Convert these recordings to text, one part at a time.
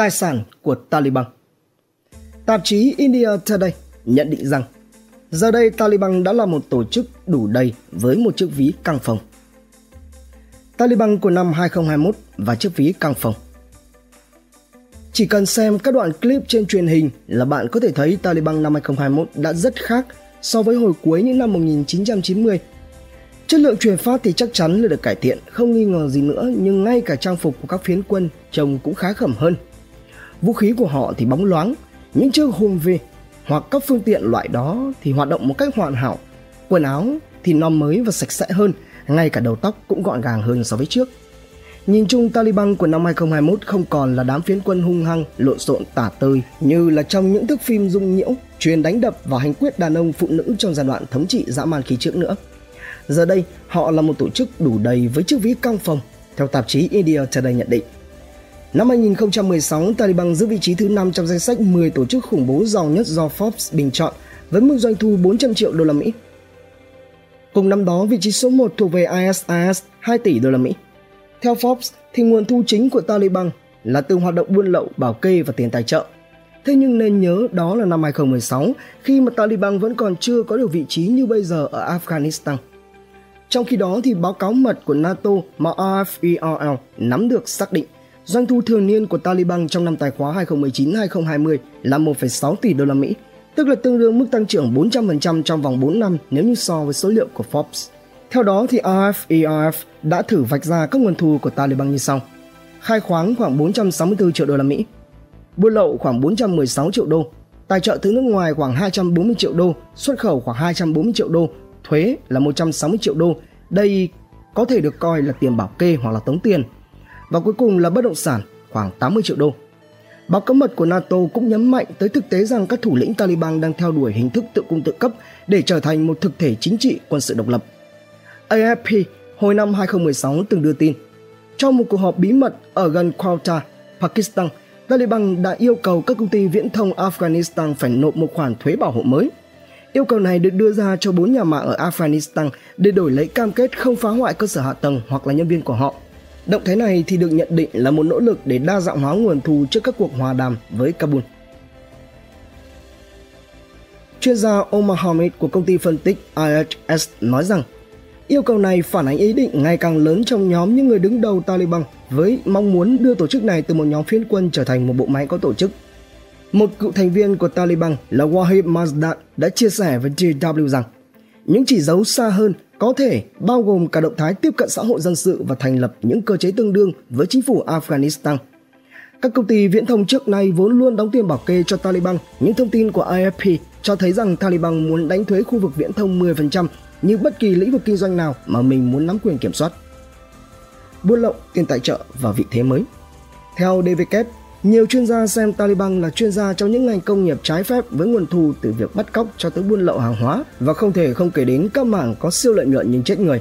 Tài sản của Taliban Tạp chí India Today nhận định rằng giờ đây Taliban đã là một tổ chức đủ đầy với một chiếc ví căng phòng. Taliban của năm 2021 và chiếc ví căng phòng. Chỉ cần xem các đoạn clip trên truyền hình là bạn có thể thấy Taliban năm 2021 đã rất khác so với hồi cuối những năm 1990. Chất lượng truyền phát thì chắc chắn là được cải thiện, không nghi ngờ gì nữa, nhưng ngay cả trang phục của các phiến quân trông cũng khá khẩm hơn. Vũ khí của họ thì bóng loáng, những chiếc Humvee hoặc các phương tiện loại đó thì hoạt động một cách hoàn hảo. Quần áo thì non mới và sạch sẽ hơn, ngay cả đầu tóc cũng gọn gàng hơn so với trước. Nhìn chung Taliban của năm 2021 không còn là đám phiến quân hung hăng, lộn xộn tả tơi như là trong những thước phim dung nhiễu, truyền đánh đập và hành quyết đàn ông phụ nữ trong giai đoạn thống trị dã man khí trước nữa. Giờ đây, họ là một tổ chức đủ đầy với chiếc ví căng phòng, theo tạp chí India Today nhận định. Năm 2016, Taliban giữ vị trí thứ 5 trong danh sách 10 tổ chức khủng bố giàu nhất do Forbes bình chọn với mức doanh thu 400 triệu đô la Mỹ. Cùng năm đó, vị trí số 1 thuộc về ISIS 2 tỷ đô la Mỹ. Theo Forbes, thì nguồn thu chính của Taliban là từ hoạt động buôn lậu, bảo kê và tiền tài trợ. Thế nhưng nên nhớ đó là năm 2016 khi mà Taliban vẫn còn chưa có được vị trí như bây giờ ở Afghanistan. Trong khi đó thì báo cáo mật của NATO mà RFERL nắm được xác định doanh thu thường niên của Taliban trong năm tài khóa 2019-2020 là 1,6 tỷ đô la Mỹ, tức là tương đương mức tăng trưởng 400% trong vòng 4 năm nếu như so với số liệu của Forbes. Theo đó thì RFERF đã thử vạch ra các nguồn thu của Taliban như sau. Khai khoáng khoảng 464 triệu đô la Mỹ, buôn lậu khoảng 416 triệu đô, tài trợ từ nước ngoài khoảng 240 triệu đô, xuất khẩu khoảng 240 triệu đô, thuế là 160 triệu đô. Đây có thể được coi là tiền bảo kê hoặc là tống tiền. Và cuối cùng là bất động sản khoảng 80 triệu đô. Báo cáo mật của NATO cũng nhấn mạnh tới thực tế rằng các thủ lĩnh Taliban đang theo đuổi hình thức tự cung tự cấp để trở thành một thực thể chính trị quân sự độc lập. AFP hồi năm 2016 từng đưa tin, trong một cuộc họp bí mật ở gần Quetta, Pakistan, Taliban đã yêu cầu các công ty viễn thông Afghanistan phải nộp một khoản thuế bảo hộ mới. Yêu cầu này được đưa ra cho bốn nhà mạng ở Afghanistan để đổi lấy cam kết không phá hoại cơ sở hạ tầng hoặc là nhân viên của họ. Động thái này thì được nhận định là một nỗ lực để đa dạng hóa nguồn thu trước các cuộc hòa đàm với Kabul. Chuyên gia Omar Hamid của công ty phân tích IHS nói rằng, Yêu cầu này phản ánh ý định ngày càng lớn trong nhóm những người đứng đầu Taliban với mong muốn đưa tổ chức này từ một nhóm phiến quân trở thành một bộ máy có tổ chức. Một cựu thành viên của Taliban là Wahid Mazdat đã chia sẻ với GW rằng, những chỉ dấu xa hơn có thể bao gồm cả động thái tiếp cận xã hội dân sự và thành lập những cơ chế tương đương với chính phủ Afghanistan. Các công ty viễn thông trước nay vốn luôn đóng tiền bảo kê cho Taliban. Những thông tin của AFP cho thấy rằng Taliban muốn đánh thuế khu vực viễn thông 10% như bất kỳ lĩnh vực kinh doanh nào mà mình muốn nắm quyền kiểm soát. Buôn lậu, tiền tài trợ và vị thế mới. Theo DVK, nhiều chuyên gia xem Taliban là chuyên gia trong những ngành công nghiệp trái phép với nguồn thu từ việc bắt cóc cho tới buôn lậu hàng hóa và không thể không kể đến các mảng có siêu lợi nhuận nhưng chết người.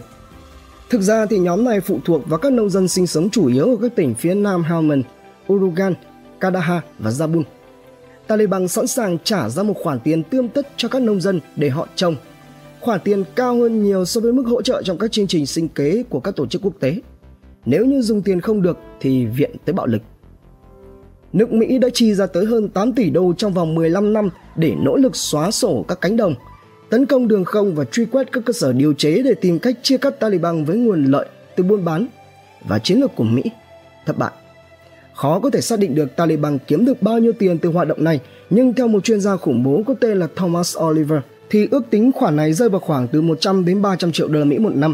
Thực ra thì nhóm này phụ thuộc vào các nông dân sinh sống chủ yếu ở các tỉnh phía nam Helmand, Urugan, Kandahar và Zabul. Taliban sẵn sàng trả ra một khoản tiền tươm tất cho các nông dân để họ trồng khoản tiền cao hơn nhiều so với mức hỗ trợ trong các chương trình sinh kế của các tổ chức quốc tế. Nếu như dùng tiền không được thì viện tới bạo lực. Nước Mỹ đã chi ra tới hơn 8 tỷ đô trong vòng 15 năm để nỗ lực xóa sổ các cánh đồng, tấn công đường không và truy quét các cơ sở điều chế để tìm cách chia cắt Taliban với nguồn lợi từ buôn bán và chiến lược của Mỹ thất bại. Khó có thể xác định được Taliban kiếm được bao nhiêu tiền từ hoạt động này, nhưng theo một chuyên gia khủng bố có tên là Thomas Oliver, thì ước tính khoản này rơi vào khoảng từ 100 đến 300 triệu đô la Mỹ một năm.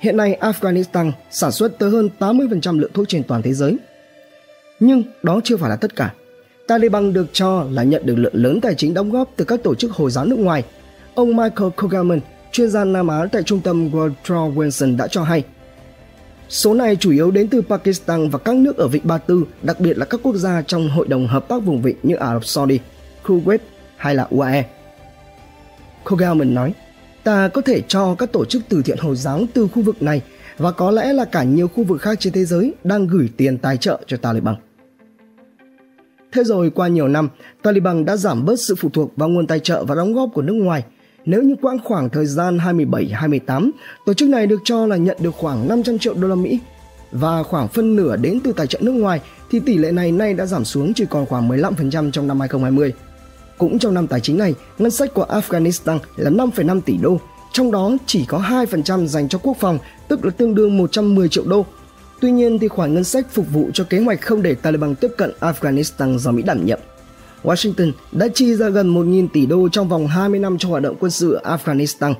Hiện nay Afghanistan sản xuất tới hơn 80% lượng thuốc trên toàn thế giới. Nhưng đó chưa phải là tất cả. Taliban được cho là nhận được lượng lớn tài chính đóng góp từ các tổ chức Hồi giáo nước ngoài. Ông Michael Kogelman, chuyên gia Nam Á tại trung tâm Woodrow Wilson đã cho hay, Số này chủ yếu đến từ Pakistan và các nước ở Vịnh Ba Tư, đặc biệt là các quốc gia trong Hội đồng Hợp tác Vùng Vịnh như Ả Rập Saudi, Kuwait hay là UAE. Kogelman nói, ta có thể cho các tổ chức từ thiện Hồi giáo từ khu vực này và có lẽ là cả nhiều khu vực khác trên thế giới đang gửi tiền tài trợ cho Taliban. Thế rồi qua nhiều năm, Taliban đã giảm bớt sự phụ thuộc vào nguồn tài trợ và đóng góp của nước ngoài. Nếu như quãng khoảng thời gian 27-28, tổ chức này được cho là nhận được khoảng 500 triệu đô la Mỹ và khoảng phân nửa đến từ tài trợ nước ngoài thì tỷ lệ này nay đã giảm xuống chỉ còn khoảng 15% trong năm 2020. Cũng trong năm tài chính này, ngân sách của Afghanistan là 5,5 tỷ đô, trong đó chỉ có 2% dành cho quốc phòng, tức là tương đương 110 triệu đô. Tuy nhiên thì khoản ngân sách phục vụ cho kế hoạch không để Taliban tiếp cận Afghanistan do Mỹ đảm nhiệm. Washington đã chi ra gần 1.000 tỷ đô trong vòng 20 năm cho hoạt động quân sự Afghanistan.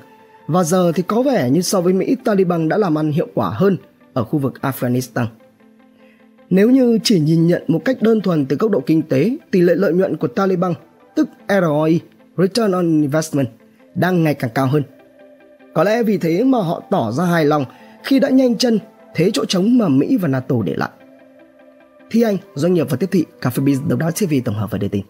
Và giờ thì có vẻ như so với Mỹ, Taliban đã làm ăn hiệu quả hơn ở khu vực Afghanistan. Nếu như chỉ nhìn nhận một cách đơn thuần từ góc độ kinh tế, tỷ lệ lợi nhuận của Taliban, tức ROI, Return on Investment, đang ngày càng cao hơn. Có lẽ vì thế mà họ tỏ ra hài lòng khi đã nhanh chân thế chỗ trống mà Mỹ và NATO để lại. Thi Anh, doanh nghiệp và tiếp thị, Cà phê Biz, Độc đáo TV tổng hợp và đưa tin.